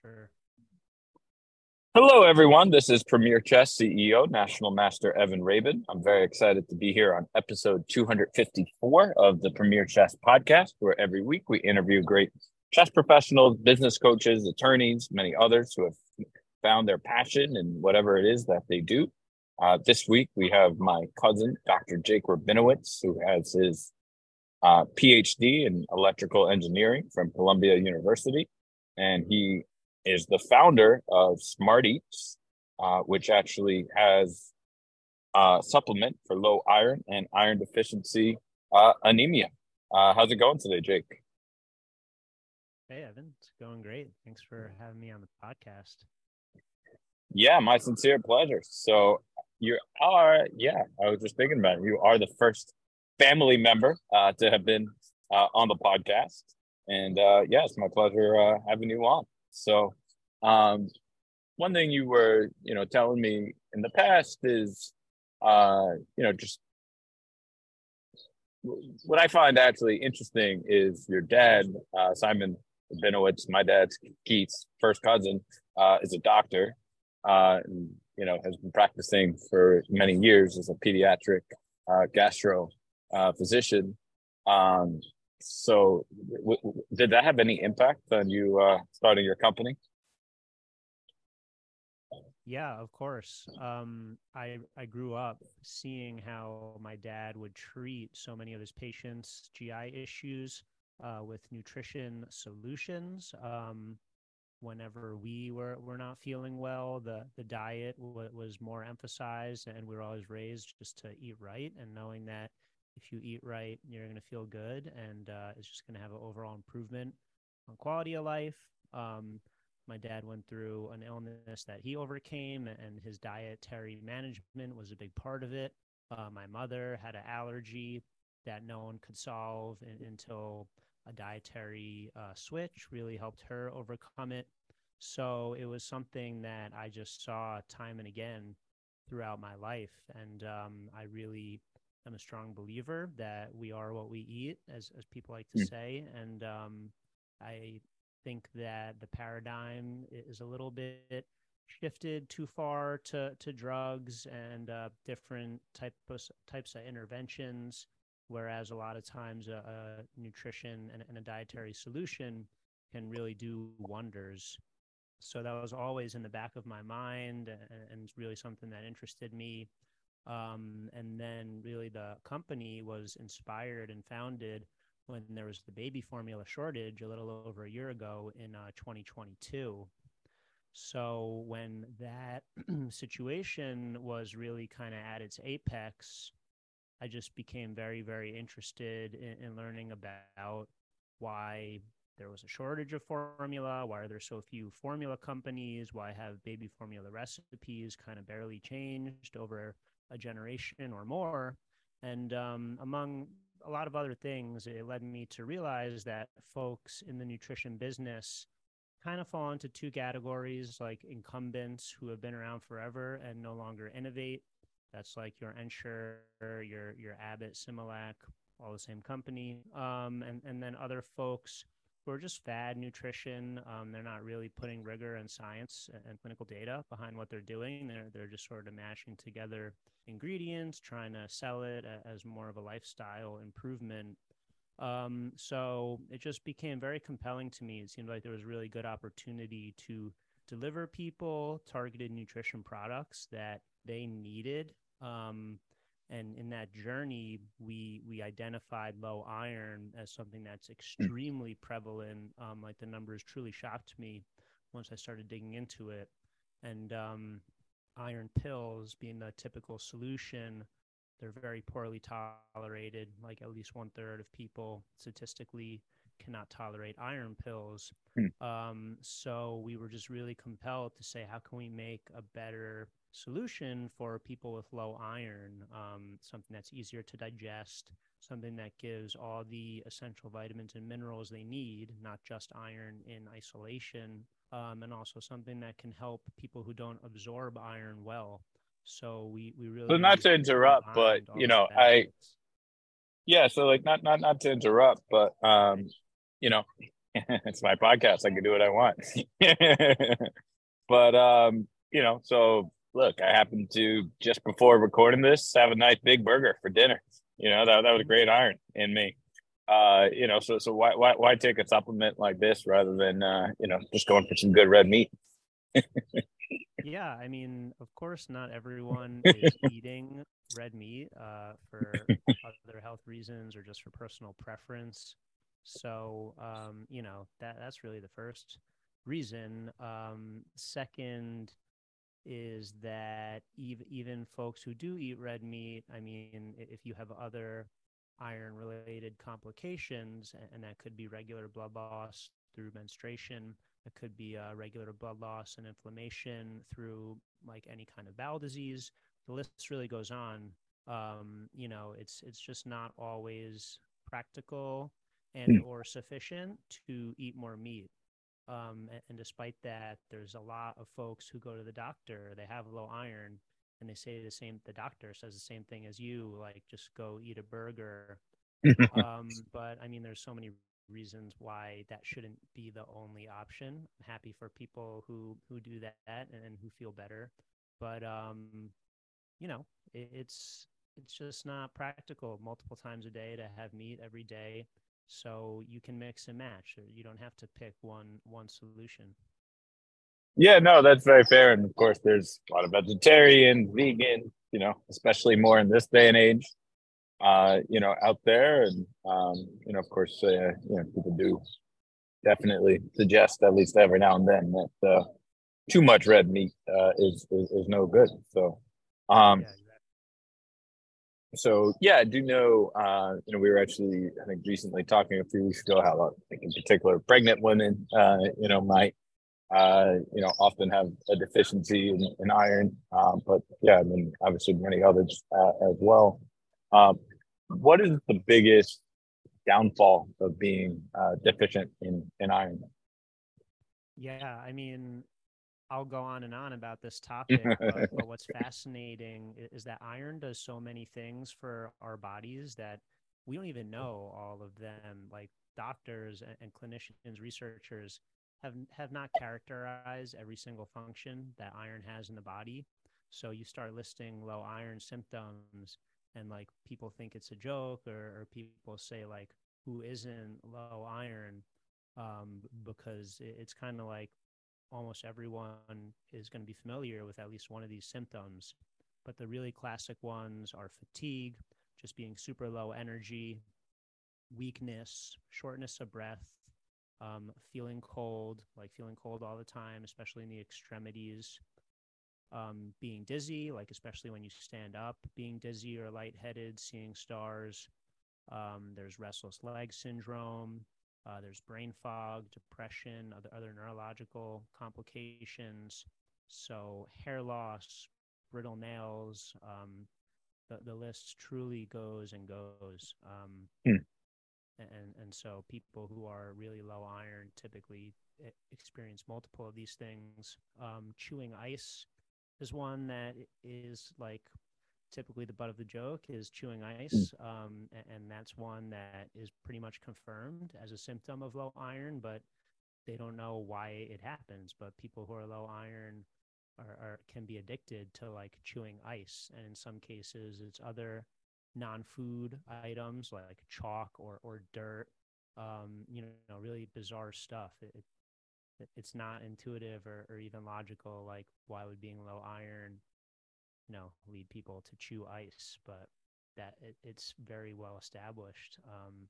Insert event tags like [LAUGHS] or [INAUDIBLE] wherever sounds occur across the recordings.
sure. Hello, everyone. This is Premier Chess CEO, National Master Evan Rabin. I'm very excited to be here on episode 254 of the Premier Chess podcast, where every week we interview great chess professionals, business coaches, attorneys, many others who have found their passion in whatever it is that they do. Uh, this week we have my cousin, Dr. Jake Rabinowitz, who has his uh, PhD in electrical engineering from Columbia University. And he is the founder of Smart Eats, uh, which actually has a supplement for low iron and iron deficiency uh, anemia. Uh, how's it going today, Jake? Hey, Evan. It's going great. Thanks for having me on the podcast. Yeah, my sincere pleasure. So you are, yeah, I was just thinking about it. You are the first family member uh, to have been uh, on the podcast. And uh, yeah, it's my pleasure uh, having you on. So, um, one thing you were, you know, telling me in the past is, uh, you know, just what I find actually interesting is your dad, uh, Simon Rabinowitz, my dad's Keith's first cousin, uh, is a doctor, uh, and, you know, has been practicing for many years as a pediatric uh, gastro uh, physician. Um, so, w- w- did that have any impact on you uh, starting your company? Yeah, of course. Um, I I grew up seeing how my dad would treat so many of his patients' GI issues uh, with nutrition solutions. Um, whenever we were were not feeling well, the the diet w- was more emphasized, and we were always raised just to eat right, and knowing that if you eat right, you're going to feel good, and uh, it's just going to have an overall improvement on quality of life. Um, my dad went through an illness that he overcame, and his dietary management was a big part of it. Uh, my mother had an allergy that no one could solve in, until a dietary uh, switch really helped her overcome it. So it was something that I just saw time and again throughout my life. And um, I really am a strong believer that we are what we eat, as, as people like to mm. say. And um, I think that the paradigm is a little bit shifted too far to, to drugs and uh, different type of, types of interventions whereas a lot of times a, a nutrition and, and, a dietary solution can really do wonders. So that was always in the back of my mind and, and really something that interested me. Um, and then really the company was inspired and founded when there was the baby formula shortage a little over a year ago in uh, 2022. So when that [CLEARS THROAT] situation was really kind of at its apex, I just became very, very interested in, in learning about why there was a shortage of formula, why are there so few formula companies, why have baby formula recipes kind of barely changed over a generation or more. And um, among a lot of other things, it led me to realize that folks in the nutrition business kind of fall into two categories like incumbents who have been around forever and no longer innovate that's like your Ensure, your your Abbott, Similac, all the same company. Um, and and then other folks who are just fad nutrition. Um, they're not really putting rigor and science and clinical data behind what they're doing. They're they're just sort of mashing together ingredients, trying to sell it as more of a lifestyle improvement. Um, so it just became very compelling to me. It seemed like there was really good opportunity to deliver people targeted nutrition products that they needed um, and in that journey, we we identified low iron as something that's hmm. extremely prevalent. Um, like the numbers truly shocked me once I started digging into it. And um, iron pills being the typical solution, they're very poorly tolerated. Like at least one third of people statistically cannot tolerate iron pills. Hmm. Um, so we were just really compelled to say, how can we make a better solution for people with low iron, um, something that's easier to digest, something that gives all the essential vitamins and minerals they need, not just iron in isolation, um, and also something that can help people who don't absorb iron well. So we we really. So not to interrupt, but you know, I. Yeah, so like not not not to interrupt, but um, you know, [LAUGHS] it's my podcast. I can do what I want. [LAUGHS] but um, you know, so look, I happened to just before recording this have a nice big burger for dinner. You know, that that was a great iron in me. Uh, you know, so so why why why take a supplement like this rather than uh, you know, just going for some good red meat? [LAUGHS] yeah, I mean, of course, not everyone [LAUGHS] is eating red meat uh, for [LAUGHS] other health reasons or just for personal preference. So, um, you know, that that's really the first reason. Um, second is that even even folks who do eat red meat, I mean, if you have other iron related complications, and that could be regular blood loss through menstruation, it could be uh, regular blood loss and inflammation through like any kind of bowel disease. The list really goes on. Um, you know, it's it's just not always practical and mm. or sufficient to eat more meat. Um, and, and, despite that, there's a lot of folks who go to the doctor. They have low iron, and they say the same. The doctor says the same thing as you, like just go eat a burger. [LAUGHS] um, but I mean, there's so many reasons why that shouldn't be the only option. I'm happy for people who who do that and, and who feel better, but um, you know, it, it's it's just not practical multiple times a day to have meat every day. So you can mix and match. You don't have to pick one one solution. Yeah, no, that's very fair. And of course, there's a lot of vegetarian, vegan, you know, especially more in this day and age uh, you know, out there. And, um, you know, of course, uh, you know, people do definitely suggest at least every now and then that uh, too much red meat uh, is, is, is no good. So, um, yeah, so yeah, I do know. Uh, you know, we were actually I think recently talking a few weeks ago how, like, in particular, pregnant women, uh, you know, might uh, you know often have a deficiency in, in iron. Um, but yeah, I mean, obviously many others uh, as well. Um, what is the biggest downfall of being uh, deficient in in iron? Yeah, I mean, I'll go on and on about this topic, but, but, what's [LAUGHS] fascinating is that iron does so many things for our bodies that we don't even know all of them. Like doctors and, and clinicians, researchers have have not characterized every single function that iron has in the body. So you start listing low iron symptoms, and like people think it's a joke or, or people say like who isn't low iron um, because it, it's kind of like almost everyone is going to be familiar with at least one of these symptoms but the really classic ones are fatigue just being super low energy weakness shortness of breath um, feeling cold like feeling cold all the time especially in the extremities um, being dizzy, like especially when you stand up, being dizzy or lightheaded, seeing stars. Um, there's restless leg syndrome. Uh, there's brain fog, depression, other, other neurological complications. So, hair loss, brittle nails, um, the, the list truly goes and goes. Um, mm. and, and so, people who are really low iron typically experience multiple of these things. Um, chewing ice is one that is like typically the butt of the joke is chewing mm. ice um, and, and, that's one that is pretty much confirmed as a symptom of low iron but they don't know why it happens. But people who are low iron are, are can be addicted to like chewing ice. And in some cases it's other non-food items like chalk or, or dirt um, you know really bizarre stuff. It, it's not intuitive or, or even logical like why would being low iron know lead people to chew ice but that it, it's very well established um,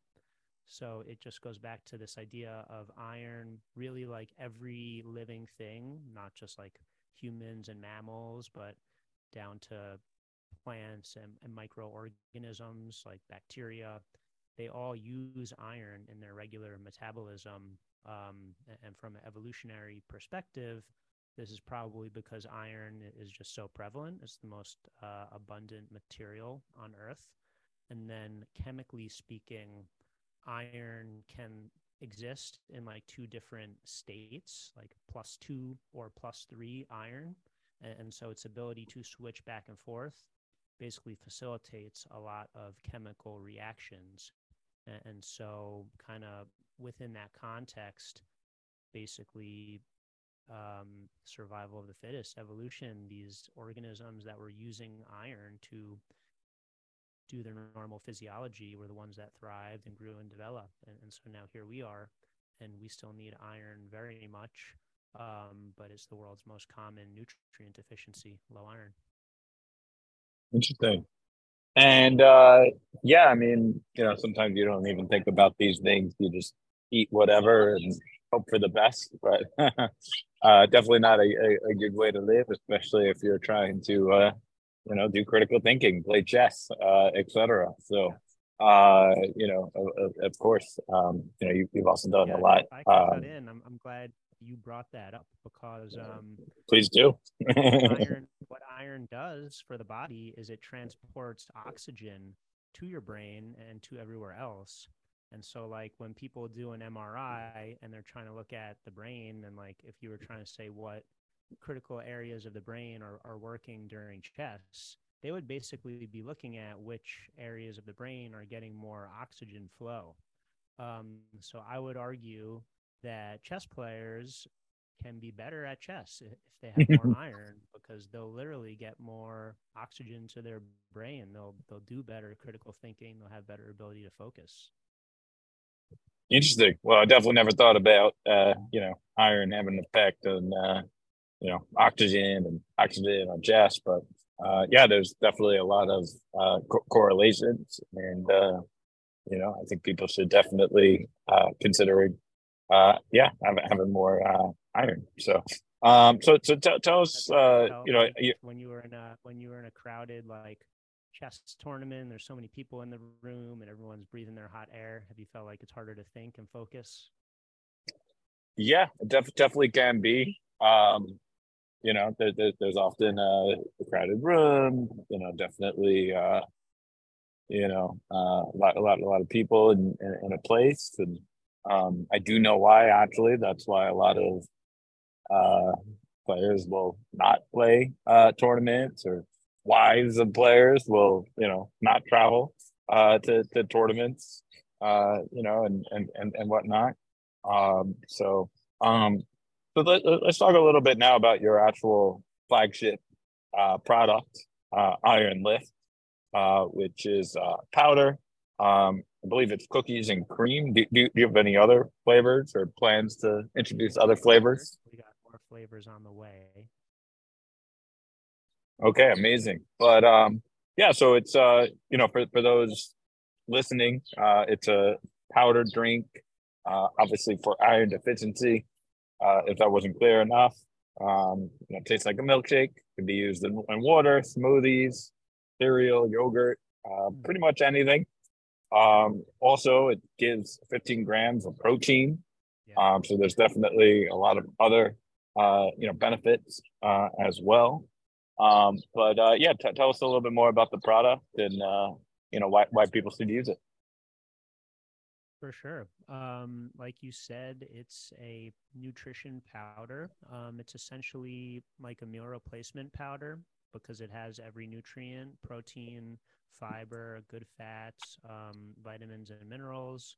so it just goes back to this idea of iron really like every living thing not just like humans and mammals but down to plants and, and microorganisms like bacteria. They all use iron in their regular metabolism um, and from an evolutionary perspective, this is probably because iron is just so prevalent. It's the most uh, abundant material on Earth. And then, chemically speaking, iron can exist in like two different states, like plus two or plus three iron. And, so, its ability to switch back and forth basically facilitates a lot of chemical reactions. And so, kind of within that context, basically um, survival of the fittest, evolution, these organisms that were using iron to do their normal physiology were the ones that thrived and grew and developed. And, and so now here we are, and we still need iron very much, um, but it's the world's most common nutrient deficiency, low iron. Interesting. And uh, yeah, I mean, you know, sometimes you don't even think about these things. You just eat whatever and hope for the best. But [LAUGHS] uh, definitely not a, a, a, good way to live, especially if you're trying to, uh, you know, do critical thinking, play chess, uh, etc. So, uh, you know, of, of course, um, you know, you, have also done yeah, a lot. I can um, in. I'm, I'm glad you brought that up because um, please do. [LAUGHS] iron, what iron does for the body is it transports oxygen to your brain and to everywhere else. And so, like when people do an MRI and they're trying to look at the brain, and like if you were trying to say what critical areas of the brain are, are working during chess, they would basically be looking at which areas of the brain are getting more oxygen flow. Um, so I would argue that chess players can be better at chess if they have more [LAUGHS] iron because they'll literally get more oxygen to their brain. They'll they'll do better critical thinking. They'll have better ability to focus. Interesting. Well, I definitely never thought about uh, you know iron having an effect on uh, you know oxygen and oxygen on chess, but uh, yeah, there's definitely a lot of uh, co- correlations, and uh, you know I think people should definitely uh, considering uh, yeah, having, having more uh, iron. So, um, so so t- tell us, uh, you know, you, when you were in a when you were in a crowded like chess tournament, there's so many people in the room and everyone's breathing their hot air. Have you felt like it's harder to think and focus? Yeah, def- definitely can be. Um, you know, there, there, there's often a crowded room. You know, definitely. Uh, you know, uh, a lot, a lot, a lot of people in, in, in a place, and um, I do know why, actually. That's why a lot of uh, players will not play uh, tournaments, or wives of players will, you know, not travel uh, to, to tournaments, uh, you know, and, and, and, and whatnot. Um, so, um, so let, us talk a little bit now about your actual flagship uh, product, uh, Iron Lift, uh, which is uh, powder. Um, I believe it's cookies and cream. Do, do, do, you have any other flavors or plans to introduce other flavors? We got more flavors on the way. Okay, amazing. But um, yeah, so it's uh, you know, for for those listening, uh, it's a powdered drink, uh, obviously for iron deficiency. Uh, if that wasn't clear enough, um, you know, it tastes like a milkshake. Can be used in, in water, smoothies, cereal, yogurt, uh, pretty much anything. Um, also, it gives 15 grams of protein. Um, so there's definitely a lot of other, uh, you know, benefits uh, as well. Um, but uh, yeah, t- tell us a little bit more about the product and uh, you know why why people should use it. For sure. Um, like you said, it's a nutrition powder. Um, it's essentially like a meal replacement powder because it has every nutrient, protein, fiber, good fats, um, vitamins and minerals.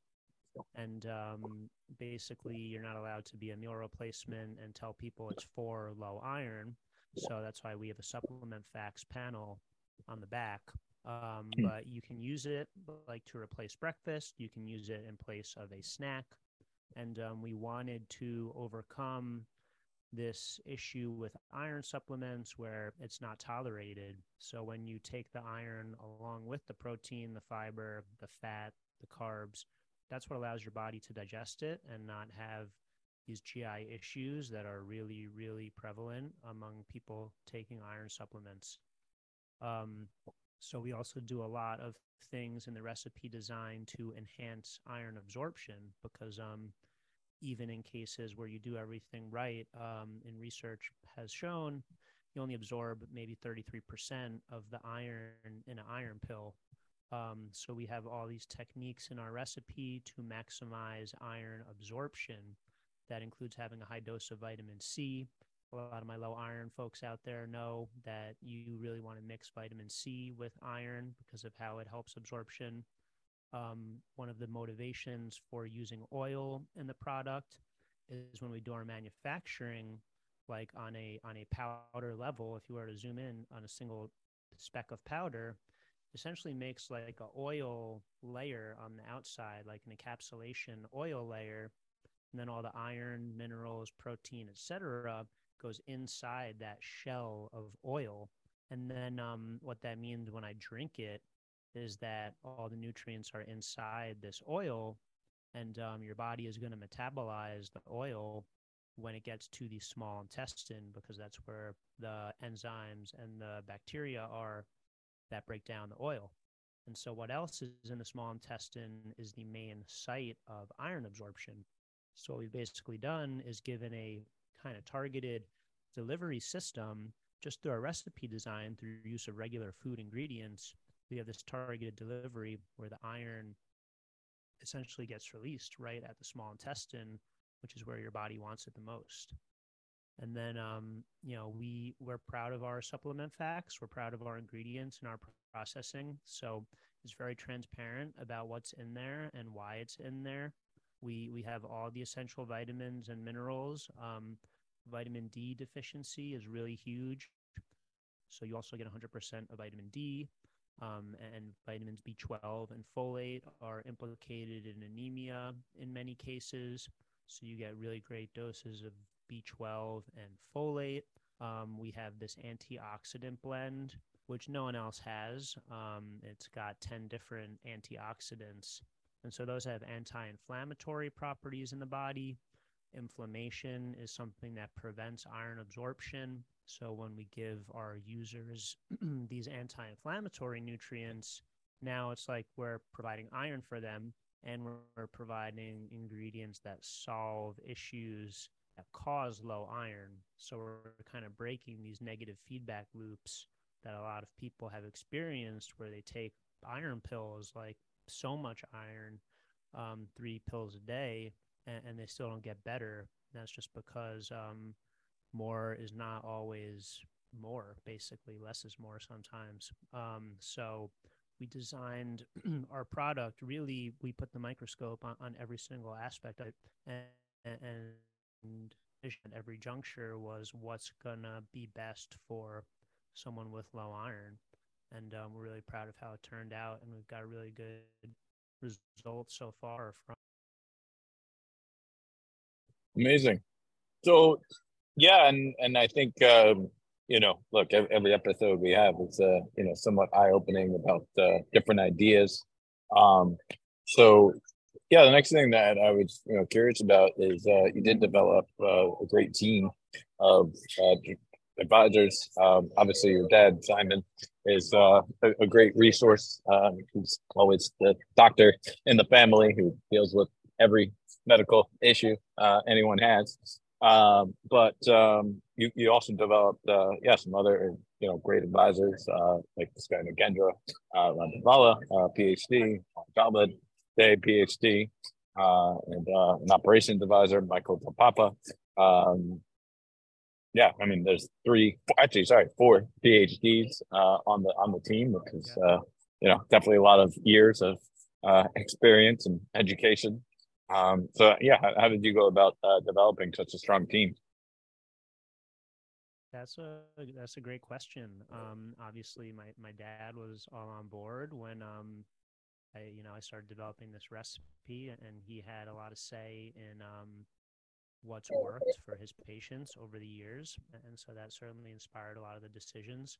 And um, basically, you're not allowed to be a meal replacement and tell people it's for low iron. So that's why we have a supplement facts panel on the back. Um, hmm. But you can use it like to replace breakfast. You can use it in place of a snack. And um, we wanted to overcome this issue with iron supplements where it's not tolerated. So when you take the iron along with the protein, the fiber, the fat, the carbs, that's what allows your body to digest it and not have these GI issues that are really, really prevalent among people taking iron supplements. Um, so we also do a lot of things in the recipe design to enhance iron absorption because um, even in cases where you do everything right, um, in research has shown you only absorb maybe 33% of the iron in an iron pill. Um, so we have all these techniques in our recipe to maximize iron absorption. That includes having a high dose of vitamin C. A lot of my low iron folks out there know that you really want to mix vitamin C with iron because of how it helps absorption. Um, one of the motivations for using oil in the product is when we do our manufacturing, like on a on a powder level. If you were to zoom in on a single speck of powder, essentially makes like a oil layer on the outside, like an encapsulation oil layer, and then all the iron, minerals, protein, etc., goes inside that shell of oil. And then um, what that means when I drink it is that all the nutrients are inside this oil, and um, your body is going to metabolize the oil when it gets to the small intestine because that's where the enzymes and the bacteria are that break down the oil. And so, what else is in the small intestine is the main site of iron absorption. So, what we've basically done is given a kind of targeted delivery system just through our recipe design, through use of regular food ingredients. We have this targeted delivery where the iron essentially gets released right at the small intestine, which is where your body wants it the most. And then, um, you know, we we're proud of our supplement facts. We're proud of our ingredients and our processing. So it's very transparent about what's in there and why it's in there. We we have all the essential vitamins and minerals. Um, vitamin D deficiency is really huge. So you also get 100% of vitamin D. Um, and vitamins B12 and folate are implicated in anemia in many cases. So you get really great doses of B12 and folate. Um, we have this antioxidant blend, which no one else has. Um, it's got 10 different antioxidants. And so those have anti inflammatory properties in the body. Inflammation is something that prevents iron absorption. So when we give our users [CLEARS THROAT] these anti inflammatory nutrients, now it's like we're providing iron for them and we're providing ingredients that solve issues that cause low iron. So we're kind of breaking these negative feedback loops that a lot of people have experienced where they take iron pills, like so much iron, um, three pills a day, and, and, they still don't get better. That's just because um, more is not always more, basically, less is more sometimes. Um, so we designed [CLEARS THROAT] our product really we put the microscope on, on every single aspect of it and, and and at every juncture was what's gonna be best for someone with low iron, and um, we're really proud of how it turned out, and we've got a really good results so far from. Amazing. So, yeah, and and I think um, you know, look, every episode we have is uh, you know somewhat eye opening about uh, different ideas. Um, so yeah, the next thing that I was you know curious about is uh, you did develop uh, a great team of uh, advisors. Um, obviously, your dad Simon is uh, a, a, great resource. Um, he's always the doctor in the family who deals with every medical issue uh, anyone has. Um, but um, you you also developed uh, yeah some other you know great advisors uh, like this guy Nagendra uh, Randavala, uh, PhD, Jalad, Day, PhD, uh, and an operations advisor, Michael Papa. Um, yeah, I mean, there's three, actually, sorry, four PhDs uh, on the on the team, which is uh, you know definitely a lot of years of uh, experience and education. Um, so yeah, how, how, did you go about uh, developing such a strong team? That's a that's a great question. Um, obviously, my my dad was all on board when um, I, you know, I started developing this recipe, and he had a lot of say in um, what's worked for his patients over the years, and so that certainly inspired a lot of the decisions.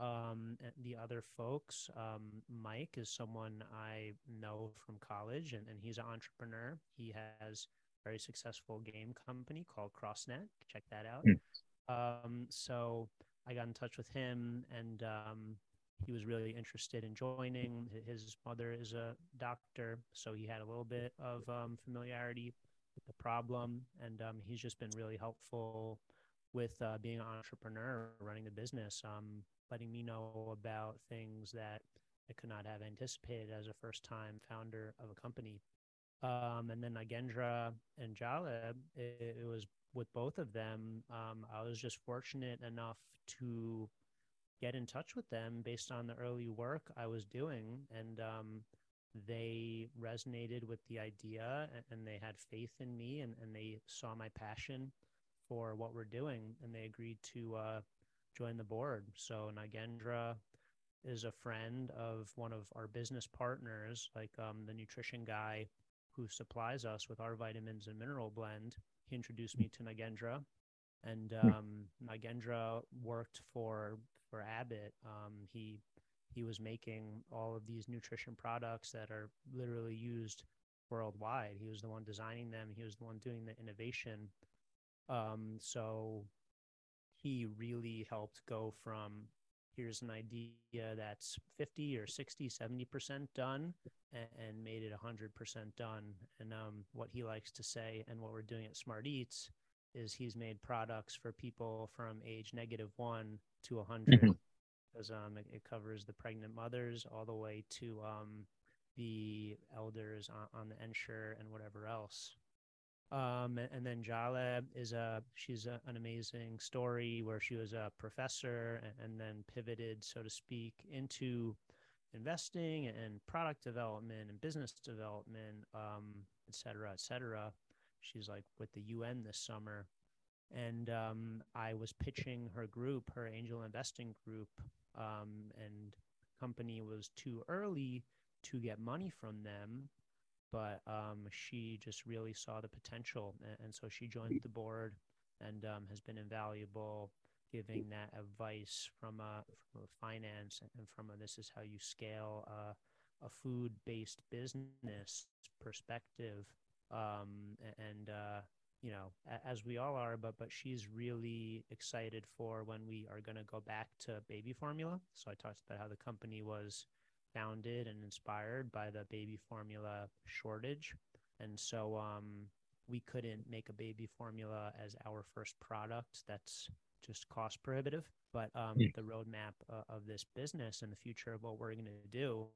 Um, the other folks, um, Mike is someone I know from college, and, and he's an entrepreneur. He has a very successful game company called CrossNet. Check that out. Mm. Um, so I got in touch with him, and um, he was really interested in joining. His mother is a doctor, so he had a little bit of um, familiarity the problem, and um, he's just been really helpful with uh, being an entrepreneur, running the business, um, letting me know about things that I could not have anticipated as a first-time founder of a company. Um, and then Nagendra and Jaleb, it, it, was with both of them. Um, I was just fortunate enough to get in touch with them based on the early work I was doing. And um, they resonated with the idea and, and they had faith in me and, and they saw my passion for what we're doing and they agreed to uh, join the board. So Nagendra is a friend of one of our business partners, like um, the nutrition guy who supplies us with our vitamins and mineral blend. He introduced me to Nagendra, and hmm. um, Nagendra worked for for Abbott. Um, he he was making all of these nutrition products that are literally used worldwide. He was the one designing them. He was the one doing the innovation. Um, so he really helped go from here's an idea that's 50 or 60 70% done and, and made it 100% done and um, what he likes to say and what we're doing at smart eats is he's made products for people from age negative one to 100 mm-hmm. Because um, it, it, covers the pregnant mothers all the way to um, the elders on, on the Ensure and whatever else um, and then Jala is a she's a, an amazing story where she was a professor and, and, then pivoted, so to speak, into investing and product development and business development, um, et cetera, et cetera. She's like with the UN this summer, and um, I was pitching her group, her angel investing group, um, and company was too early to get money from them but um, she just really saw the potential, and, and so she joined the board and um, has been invaluable, giving that advice from a, from a finance and from a this is how you scale a, a food-based business perspective, um, and uh, you know as we all are, but but she's really excited for when we are going to go back to baby formula. So I talked about how the company was founded and inspired by the baby formula shortage. And so um, we couldn't make a baby formula as our first product. That's just cost prohibitive. But um, yeah. the roadmap uh, of this business and the future of what we're going to do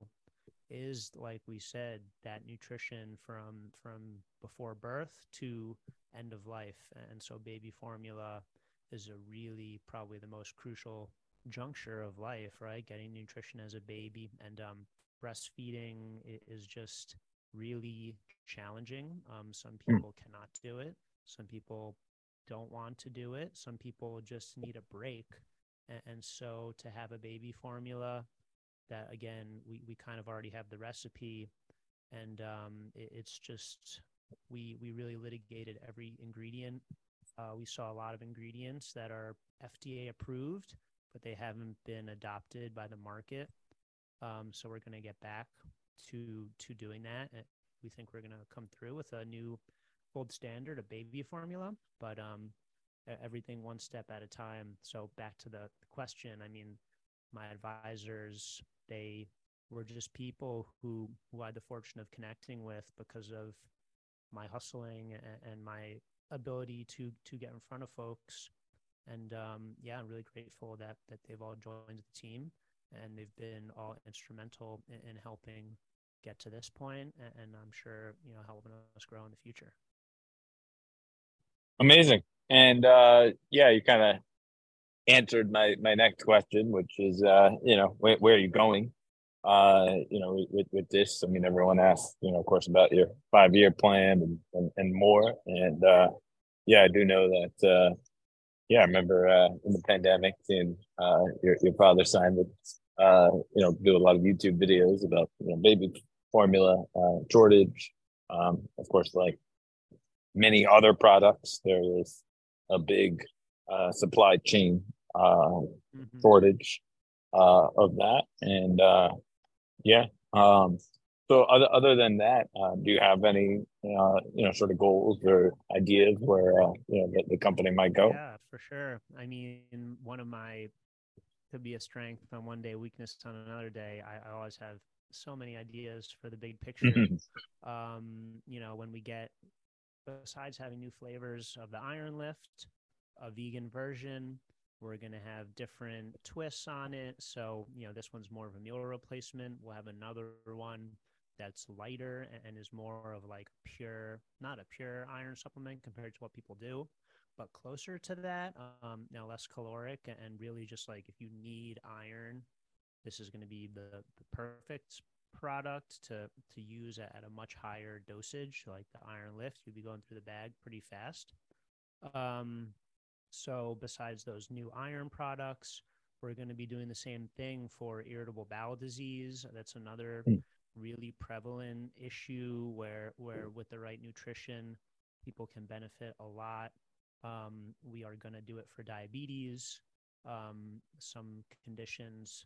is, like we said, that nutrition from from before birth to end of life. And so baby formula is a really probably the most crucial juncture of life, right? Getting nutrition as a baby and um, breastfeeding is just really challenging. Um, some hmm. people mm. cannot do it. Some people don't want to do it. Some people just need a break. And, and so to have a baby formula that again, we, we kind of already have the recipe and um, it, it's just, we, we really litigated every ingredient. Uh, we saw a lot of ingredients that are FDA approved but they haven't been adopted by the market. Um, so we're going to get back to to doing that. We think we're going to come through with a new gold standard, a baby formula, but um, everything one step at a time. So back to the question. I mean, my advisors, they were just people who who I had the fortune of connecting with because of my hustling and, and my ability to to get in front of folks and um, yeah, I'm really grateful that that they've all joined the team and they've been all instrumental in, in helping get to this point, and, and I'm sure you know helping us grow in the future. Amazing, and uh, yeah, you kind of answered my my next question, which is uh, you know where, where are you going? Uh, you know, with with this, I mean, everyone asks, you know, of course, about your five year plan and, and and more, and uh, yeah, I do know that uh, yeah, I remember uh, in the pandemic seeing uh, your your father Simon, uh, you know, do a lot of YouTube videos about you know baby formula uh, shortage. Um, of course, like many other products, there is a big uh, supply chain mm-hmm. shortage uh, of that, and uh, yeah. Um, so other other than that, uh, do you have any uh, you know sort of goals or ideas where uh, you know the, the company might go? Yeah, for sure. I mean, one of my could be a strength on one day, weakness on another day. I, I always have so many ideas for the big picture. Mm-hmm. um, you know, when we get besides having new flavors of the Iron Lift, a vegan version, we're going to have different twists on it. So, you know, this one's more of a meal replacement. We'll have another one that's lighter and is more of like pure, not a pure iron supplement compared to what people do, but closer to that. Um, now less caloric and really just like if you need iron, this is going to be the, the perfect product to to use at a much higher dosage, like the Iron Lift. You'd be going through the bag pretty fast. Um, so besides those new iron products, we're going to be doing the same thing for irritable bowel disease. That's another mm. really prevalent issue where where with the right nutrition, people can benefit a lot. Um, we are going to do it for diabetes, um, some conditions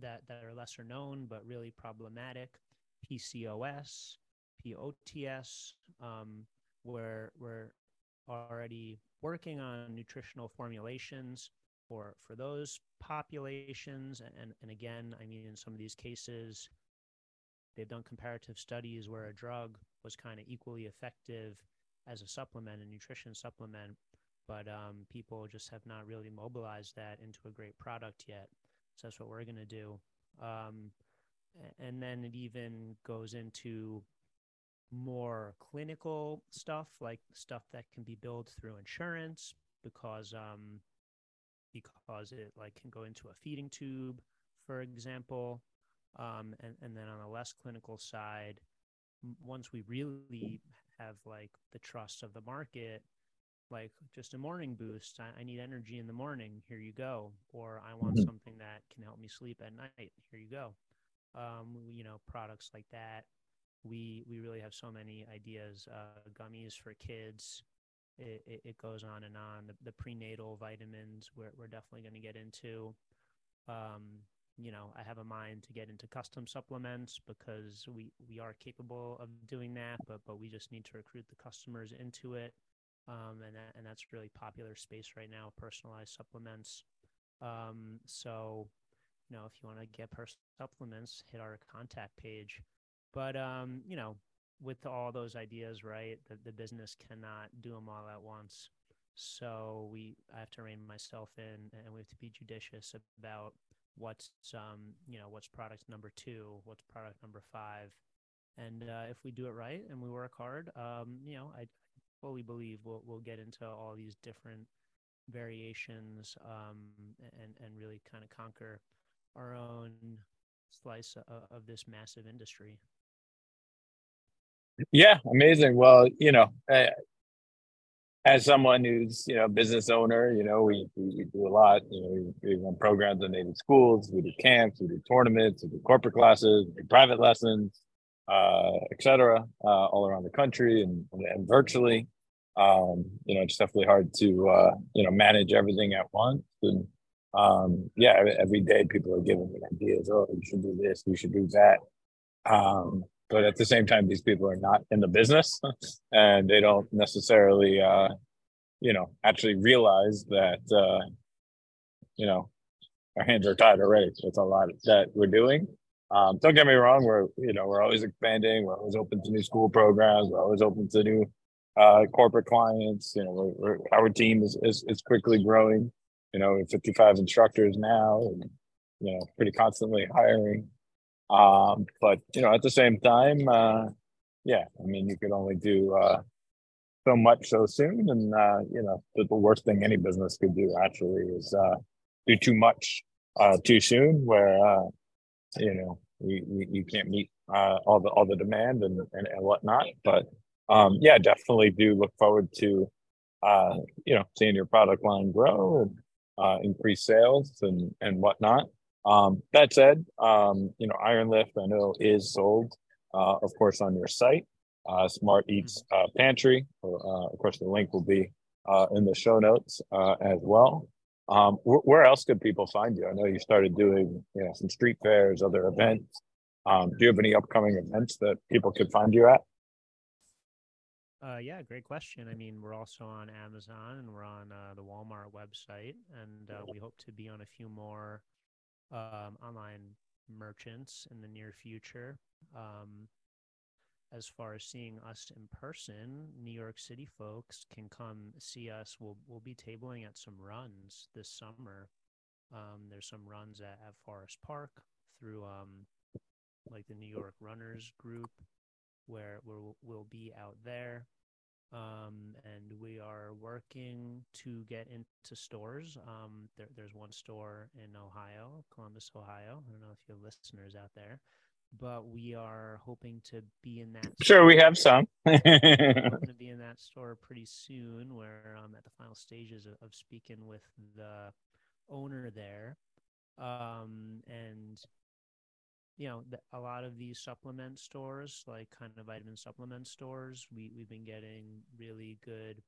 that that are lesser known but really problematic, PCOS, POTS, um, where we're already working on nutritional formulations for for those populations. And and again i mean in some of these cases they've done comparative studies where a drug was kind of equally effective as a supplement a nutrition supplement but um, people just have not really mobilized that into a great product yet. So that's what we're going to do. Um, and then it even goes into more clinical stuff like stuff that can be billed through insurance because um, because it like can go into a feeding tube, for example. Um, and, and then on a less clinical side, once we really have like the trust of the market, like just a morning boost, I, I need energy in the morning. Here you go. Or I want mm-hmm. something that can help me sleep at night. Here you go. Um, you know, products like that. We we really have so many ideas. Uh, gummies for kids, it, it, it goes on and on. The, the prenatal vitamins we're, we're definitely going to get into. Um, you know, I have a mind to get into custom supplements because we, we are capable of doing that, but but we just need to recruit the customers into it. Um, and that, and that's really popular space right now, personalized supplements. Um, so, you know, if you want to get personal supplements, hit our contact page. But um, you know, with all those ideas, right, the, the business cannot do them all at once. So we, I have to rein myself in, and we have to be judicious about what's, um, you know, what's product number two, what's product number five, and uh, if we do it right and we work hard, um, you know, I fully believe we'll we'll get into all these different variations um, and and really kind of conquer our own slice of, of this massive industry. Yeah, amazing. Well, you know, uh, as someone who's you know business owner, you know, we we, we do a lot. You know, we, we run programs in Navy schools, we do camps, we do tournaments, we do corporate classes, do private lessons, uh, etc., uh, all around the country and and virtually. Um, you know, it's definitely hard to uh, you know manage everything at once. And um, yeah, every day people are giving me ideas. Oh, you should do this. You should do that. Um, but at the same time these people are not in the business [LAUGHS] and they don't necessarily uh you know actually realize that uh you know our hands are tied already it's a lot that we're doing. Um don't get me wrong we're you know we're always expanding we're always open to new school programs we're always open to new uh corporate clients you know we're, we're, our team is, is is quickly growing. You know 55 instructors now and you know pretty constantly hiring um, but you know, at the same time, uh, yeah, I mean, you could only do uh, so much so soon, and uh, you know, the, the worst thing any business could do actually is uh, do too much uh, too soon, where uh, you know you, you, you can't meet uh, all the all the demand and and, and whatnot. But um, yeah, definitely do look forward to uh, you know seeing your product line grow and uh, increase sales and and whatnot. Um, that said, um, you know, Iron Lift I know is sold, uh, of course, on your site, uh, Smart Eats uh, Pantry. Uh, of course, the link will be uh, in the show notes uh, as well. Um, wh- where else could people find you? I know you started doing, you know, some street fairs, other events. Um, do you have any upcoming events that people could find you at? Uh, yeah, great question. I mean, we're also on Amazon and we're on uh, the Walmart website, and uh, we hope to be on a few more um, online merchants in the near future. Um, as far as seeing us in person, New York City folks can come see us. We'll we'll be tabling at some runs this summer. Um, there's some runs at, at Forest Park through um, like the New York Runners Group, where we'll, we'll be out there. Um, and we are working to get into stores. Um, there, there's one store in Ohio, Columbus, Ohio. I don't know if you have listeners out there, but we are hoping to be in that. Sure, we have some. [LAUGHS] We're going to be in that store pretty soon. Where I'm at the final stages of, of speaking with the owner there, um, and you know, the, a lot of these supplement stores, like kind of vitamin supplement stores, we we've been getting really good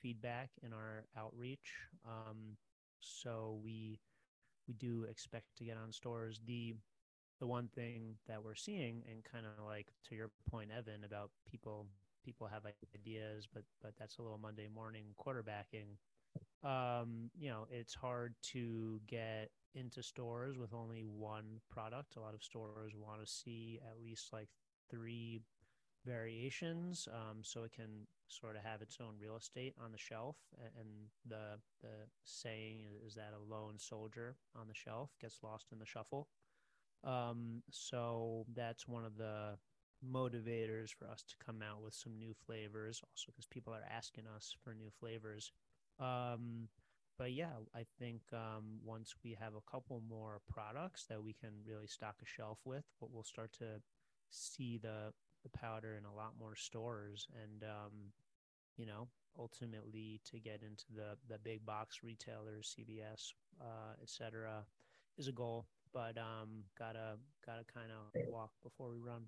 feedback in our outreach. Um, so we we do expect to get on stores. The the one thing that we're seeing and kind of like to your point evan about people people have ideas but but that's a little monday morning quarterbacking um you know it's hard to get into stores with only one product a lot of stores want to see at least like three variations um, so it can sort of have its own real estate on the shelf and the the saying is that a lone soldier on the shelf gets lost in the shuffle um, so that's one of the motivators for us to come out with some new flavors, also because people are asking us for new flavors. Um, but yeah, I think um, once we have a couple more products that we can really stock a shelf with, but we'll start to see the the powder in a lot more stores, and um, you know, ultimately to get into the the big box retailers, CVS, uh, etc., is a goal but um, gotta gotta kind of walk before we run.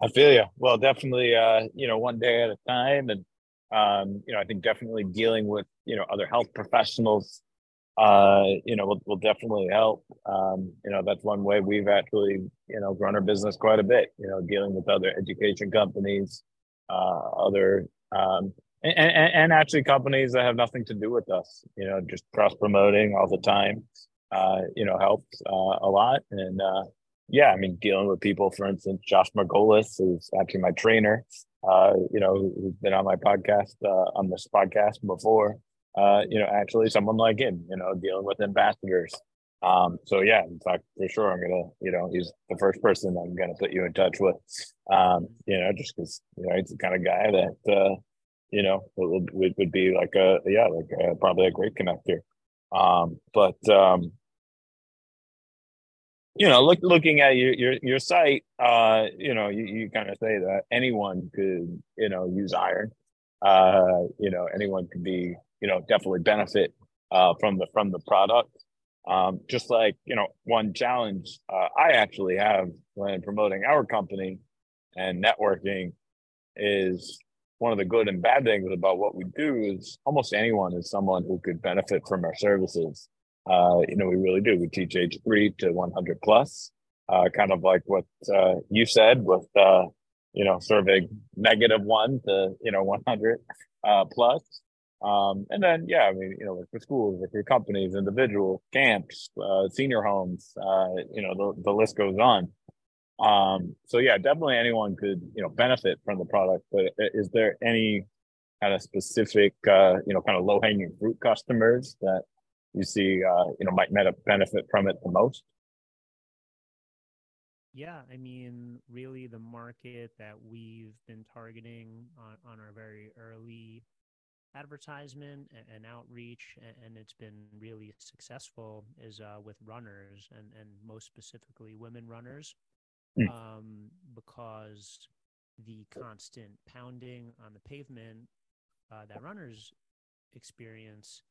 I feel you. Well, definitely, uh, you know, one day at a time, and um, you know, I think definitely dealing with you know other health professionals, uh, you know, will will definitely help. Um, you know, that's one way we've actually you know grown our business quite a bit. You know, dealing with other education companies, uh, other um, and, and, and actually companies that have nothing to do with us. You know, just cross promoting all the time uh, you know, helped uh, a lot. And uh, yeah, I mean, dealing with people, for instance, Josh Margolis, who's actually my trainer, uh, you know, who's been on my podcast, uh, on this podcast before, uh, you know, actually someone like him, you know, dealing with ambassadors. Um, so yeah, in fact, for sure, I'm gonna, you know, he's the first person I'm gonna put you in touch with. Um, you know, just because you know he's the kind of guy that uh, you know would, would, be like a yeah, like a, probably a great connector. Um, but um, you know, look looking at your your your site, uh, you know, you, you kind of say that anyone could, you know, use iron. Uh, you know, anyone could be, you know, definitely benefit uh, from the from the product. Um, just like you know, one challenge uh, I actually have when promoting our company and networking is one of the good and bad things about what we do is almost anyone is someone who could benefit from our services. Uh, you know, we really do. We teach age three to 100 plus, uh, kind of like what uh, you said with, uh, you know, serving negative one to, you know, 100 uh, plus. Um, and then, yeah, I mean, you know, like for schools, like for companies, individual camps, uh, senior homes, you know, the, the list goes on. Um, so yeah, definitely anyone could, you know, benefit from the product, but is there any kind of specific, you know, kind of low hanging fruit customers that you see uh, you know might benefit from it the most? Yeah, I mean, really, the market that we've been targeting on, on our very early advertisement and, and outreach, and, and, it's been really successful, is uh, with runners and, and most specifically women runners, mm. um, because the constant pounding on the pavement uh, that runners experience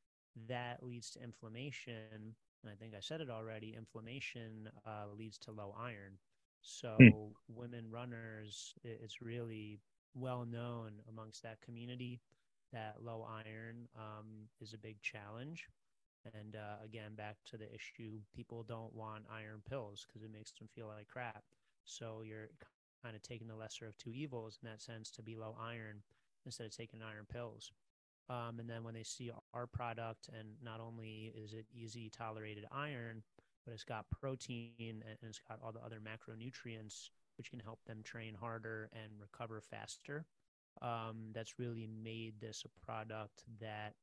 that leads to inflammation. And I think I said it already inflammation uh, leads to low iron. So, mm. women runners, it's really well known amongst that community that low iron um, is a big challenge. And uh, again, back to the issue, people don't want iron pills because it makes them feel like crap. So you're kind of taking the lesser of two evils in that sense to be low iron instead of taking iron pills. Um, and then when they see our product, and not only is it easy tolerated iron, but it's got protein and it's got all the other macronutrients, which can help them train harder and recover faster. Um, that's really made this a product that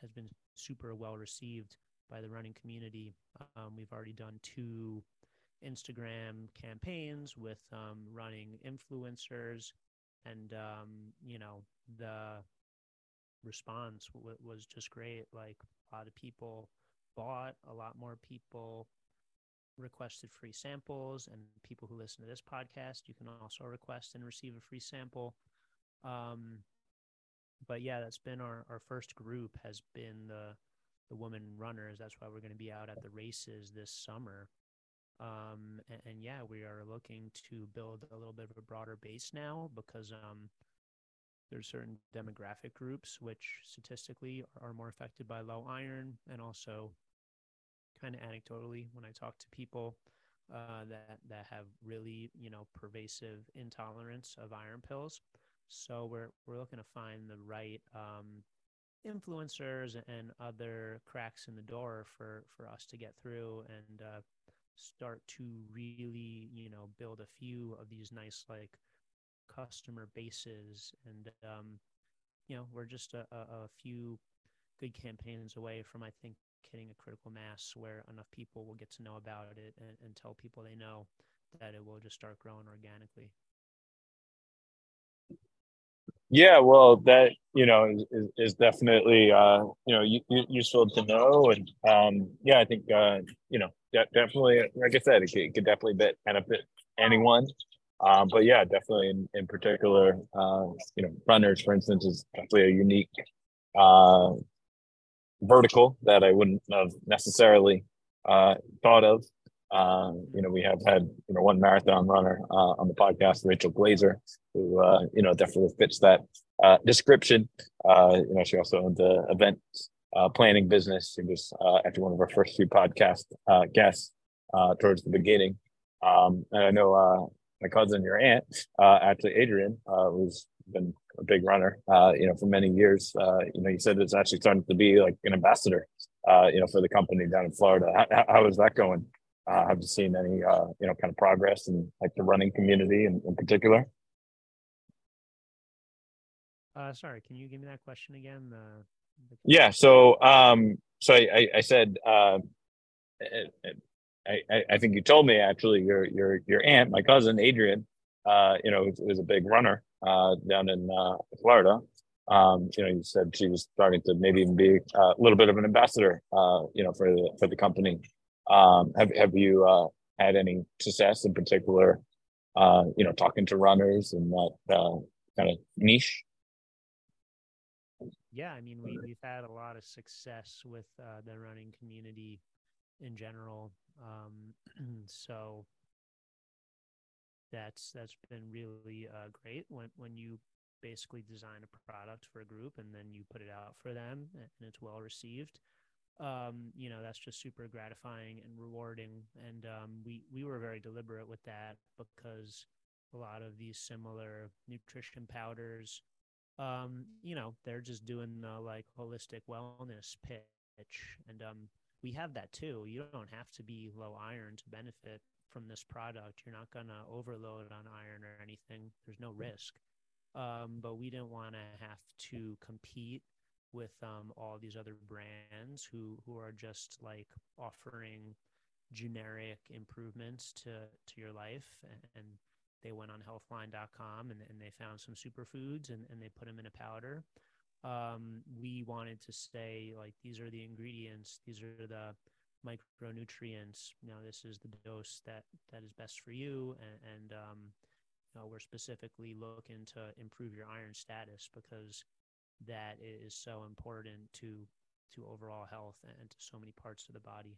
has been super well received by the running community. Um, we've already done two Instagram campaigns with um, running influencers, and um, you know the response w- was just great. Like a lot of people bought, a lot more people requested free samples, and people who listen to this podcast, you can also request and receive a free sample. Um, but yeah, that's been our, our first group has been the the women runners. That's why we're going to be out at the races this summer. Um, and, and, yeah, we are looking to build a little bit of a broader base now because um, there's certain demographic groups which statistically are more affected by low iron, and also kind of anecdotally when I talk to people uh, that that have really you know pervasive intolerance of iron pills. So we're we're looking to find the right um, influencers and other cracks in the door for for us to get through and uh, start to really you know build a few of these nice like customer bases and um, you know we're just a, a, few good campaigns away from i think hitting a critical mass where enough people will get to know about it and, and tell people they know that it will just start growing organically yeah, well, that you know is, is definitely uh, you know useful to know, and um, yeah, I think uh, you know definitely, like I said, it could, it could definitely benefit anyone. Um, but yeah, definitely in, in particular, uh, you know, runners, for instance, is definitely a unique uh, vertical that I wouldn't have necessarily uh, thought of. Um, you know, we have had you know one marathon runner uh, on the podcast, Rachel Glazer, who uh, you know definitely fits that uh, description. Uh, you know, she also owned the event uh, planning business. She was uh, actually one of our first few podcast uh, guests uh, towards the beginning. Um, and I know uh, my cousin, your aunt, uh, actually Adrian, uh, who's been a big runner, uh, you know, for many years. Uh, you know, you said it's actually starting to be like an ambassador, uh, you know, for the company down in Florida. How, how is that going? Uh, have you seen any, uh, you know, kind of progress in like the running community in, in particular? Uh, sorry, can you give me that question again? Yeah. So, um, so I, I, I said, uh, I, I think you told me actually your your your aunt, my cousin Adrian, uh, you know, was a big runner uh, down in uh, Florida. Um, you know, you said she was starting to maybe even be uh, a little bit of an ambassador, uh, you know, for the for the company. Um, have have you uh, had any success in particular? You know, talking to runners and that kind of niche. Yeah, I mean, we we've had a lot of success with the running community in general. Um, [CLEARS THROAT] so that's that's been really uh, great when when you basically design a product for a group and then you put it out for them and it's well received. Um, you know that's just super gratifying and rewarding. And um, we we were very deliberate with that because a lot of these similar nutrition powders, um, you know, they're just doing the like holistic wellness pitch, and um, we have that too. You don't have to be low iron to benefit from this product. You're not going to overload on iron or anything. There's no risk. Um, but we didn't want to have to compete with um, all these other brands who who are just like offering generic improvements to to your life and, and they went on healthline.com and, and they found some superfoods and, and they put them in a powder um, we wanted to say like these are the ingredients, these are the micronutrients. You know, this is the dose that that is best for you, and, and um, you know, we're specifically looking to improve your iron status because that is so important to to overall health and to so many parts of the body.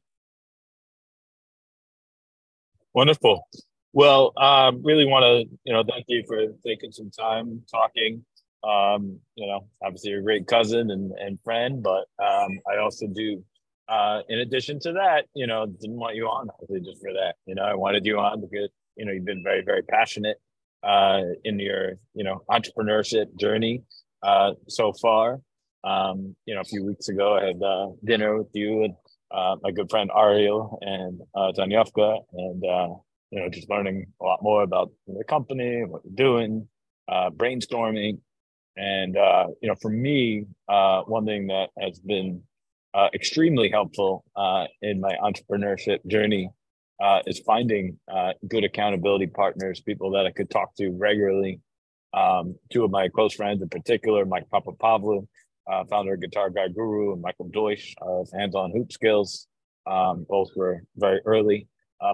Wonderful. Well, um, really want to you know thank you for taking some time talking um, you know, obviously a great cousin and, and friend, but um, I also do, uh, in addition to that, you know, didn't want you on just for that. You know, I wanted you on because, you know, you've been very, very passionate uh, in your, you know, entrepreneurship journey uh, so far. Um, you know, a few weeks ago, I had uh, dinner with you and uh, my good friend Ariel and uh, Tanyovka, and uh, you know, just learning a lot more about the company, what you're doing, uh, brainstorming, and uh, you know, for me, uh, one thing that has been uh, extremely helpful uh, in my entrepreneurship journey uh, is finding uh, good accountability partners, people that I could talk to regularly. Um, two of my close friends, in particular, Mike Papapavlu, founder of Guitar Guy Guru, and Michael Deutsch of Hands On Hoop Skills. Um, both were very early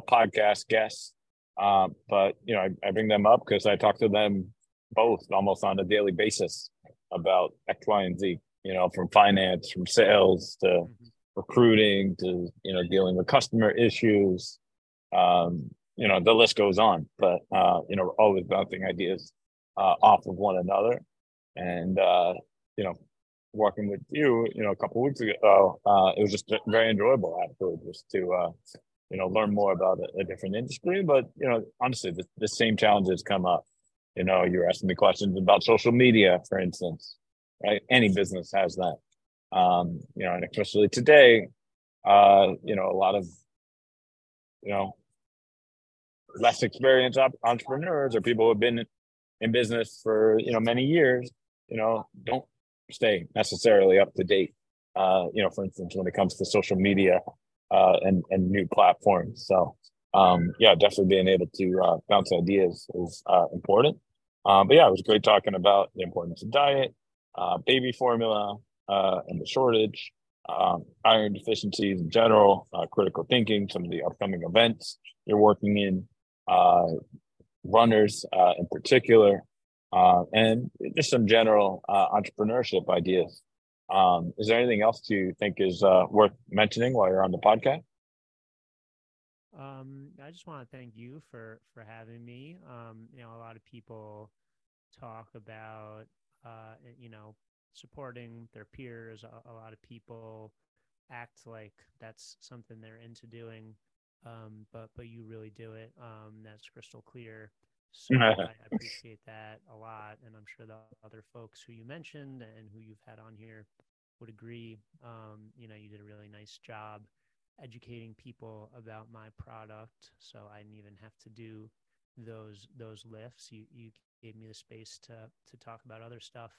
podcast guests. Uh, but you know, I, I bring them up because I talk to them both almost on a daily basis about X, Y, and Z. You know, from finance, from sales to mm-hmm. recruiting to you know dealing with customer issues. Um, you know, the list goes on. But uh, you know, we're always bouncing ideas uh, off of one another, and uh, you know, working with you, you know, a couple weeks ago, uh, it was just very enjoyable actually, just to uh, you know learn more about a, a different industry. But you know, honestly, the, the same challenges come up. You know, you're asking me questions about social media, for instance, right? Any business has that. Um, you know, and especially today, uh, you know, a lot of, you know, less experienced entrepreneurs or people who have been in business for, you know, many years, you know, don't stay necessarily up to date. Uh, you know, for instance, when it comes to social media uh, and and new platforms. So um, yeah, definitely being able to uh, bounce ideas is uh, important. Um, but yeah, it was great talking about the importance of diet, uh, baby formula, uh, and the shortage, um, iron deficiencies in general, uh, critical thinking, some of the upcoming events you're working in, uh, runners uh, in particular, and just some general entrepreneurship ideas. Um, is there anything else you think is worth mentioning while you're on the podcast? Um, I just want to thank you for for having me. Um, you know, a lot of people talk about uh, you know supporting their peers. A, a, lot of people act like that's something they're into doing, um, but but you really do it. Um, that's crystal clear. So I, [LAUGHS] I, appreciate that a lot, and I'm sure the other folks who you mentioned and who you've had on here would agree. Um, you know, you did a really nice job educating people about my product, so I didn't even have to do those those lifts. You you gave me the space to to talk about other stuff,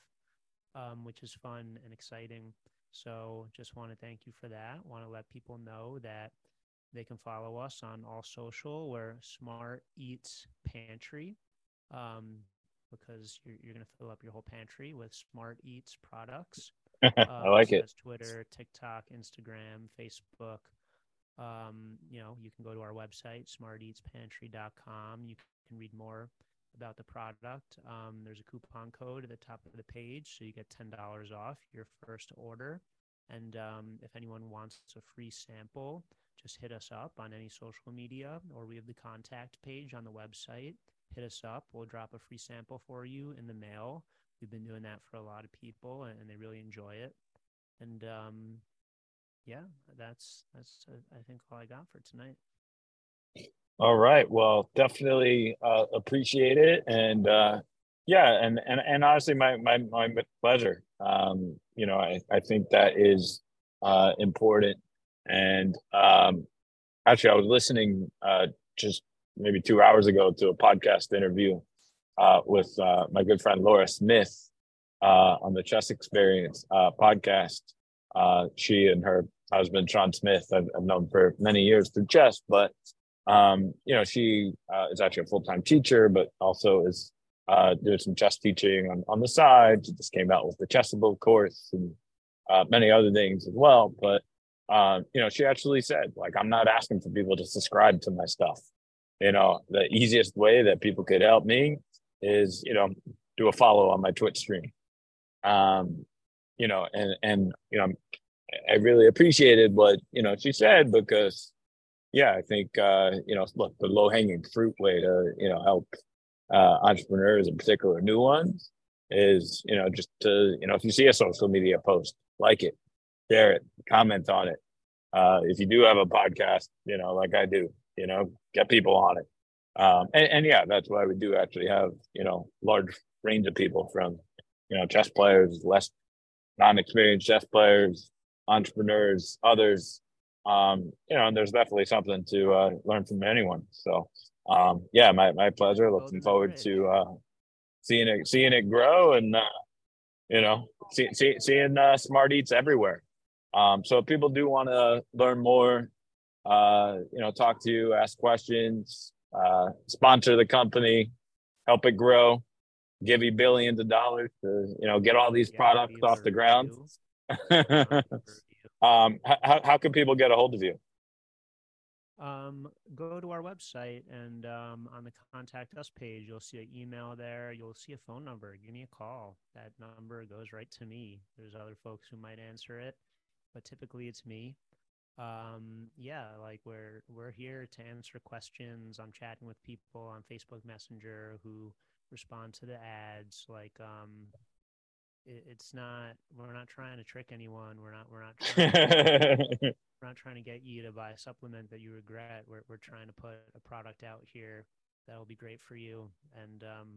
um, which is fun and exciting. So just want to thank you for that. Want to let people know that they can follow us on all social. We're Smart Eats Pantry um, because you're, you're going to fill up your whole pantry with Smart Eats products. [LAUGHS] Uh, I like so it. Twitter, TikTok, Instagram, Facebook. Um, you know, you can go to our website, smarteatspantry.com. You can read more about the product. Um, there's a coupon code at the top of the page, so you get $10 off your first order. And um, if anyone wants a free sample, just hit us up on any social media or we have the contact page on the website. Hit us up. We'll drop a free sample for you in the mail. We've been doing that for a lot of people and, they really enjoy it. And um, yeah, that's that's uh, I think all I got for tonight. All right. Well, definitely uh, appreciate it, and uh, yeah, and and and honestly, my my my pleasure. Um, you know, I I think that is uh, important and um, actually, I was listening uh, just maybe two hours ago to a podcast interview uh, with uh, my good friend Laura Smith uh, on the Chess Experience uh, podcast. Uh, she and her husband Sean Smith, I've, I've, known for many years through chess, but um, you know, she is actually a full time teacher, but also is uh, doing some chess teaching on, on the side. She just came out with the Chessable course and uh, many other things as well. But uh, you know, she actually said, like, I'm not asking for people to subscribe to my stuff. You know, the easiest way that people could help me is, you know, do a follow on my Twitch stream. Um, you know, and and you know, I really appreciated what you know she said because, yeah, I think uh, you know, look, the low hanging fruit way to you know help uh, entrepreneurs, in particular new ones, is you know just to you know if you see a social media post, like it, share it, comment on it. Uh, if you do have a podcast, you know, like I do, you know, get people on it. Um, and, and yeah, that's why we do actually have, you know, large range of people from, you know, chess players, less non-experienced chess players, entrepreneurs, others. Um, you know, and there's definitely something to uh, learn from anyone. So, um, yeah, my, my pleasure. Looking forward to uh, seeing it seeing it grow and uh, you know see, see, seeing uh, smart eats everywhere. Um, so if people do want to learn more, uh, you know, talk to you, ask questions, uh, sponsor the company, help it grow, give you billions of dollars to, you know, get all these yeah, products off the ground. [LAUGHS] um, how, how can people get a hold of you? um, go to our website and um, on the contact us page, you'll see an email there. You'll see a phone number. Give me a call. That number goes right to me. There's other folks who might answer it, but typically it's me. Um, yeah, like we're we're here to answer questions. I'm chatting with people on Facebook Messenger who respond to the ads. Like, um, it, it's not we're not trying to trick anyone. We're not we're not [LAUGHS] trying to, we're not trying to get you to buy a supplement that you regret. We're we're trying to put a product out here that will be great for you. And um,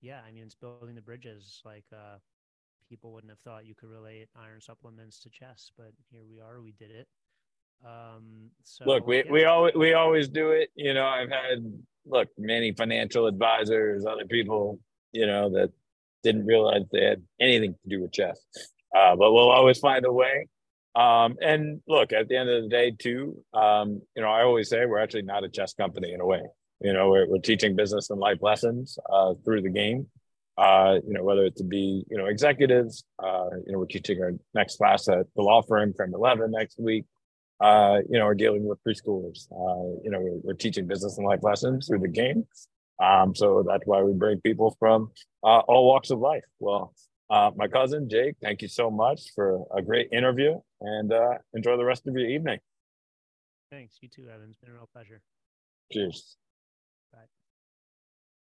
yeah, I mean it's building the bridges. Like uh, people wouldn't have thought you could relate iron supplements to chess, but here we are. We did it. Um, so look, we yeah. we always we always do it. You know, I've had look many financial advisors, other people, you know, that didn't realize they had anything to do with chess. Uh, but we'll always find a way. Um, and look, at the end of the day, too, um, you know, I always say we're actually not a chess company in a way. You know, we're, we're teaching business and life lessons uh, through the game. Uh, you know, whether it to be, you know, executives, uh, you know, we're teaching our next class at the law firm from 11 next week. Uh, you know, we're dealing with preschoolers. Uh, you know, we're, we're teaching business and life lessons through the game. Um, so that's why we bring people from uh, all walks of life. Well, uh, my cousin Jake, thank you so much for a great interview and uh, enjoy the rest of your evening. Thanks. You too, Evan. It's been a real pleasure. Cheers.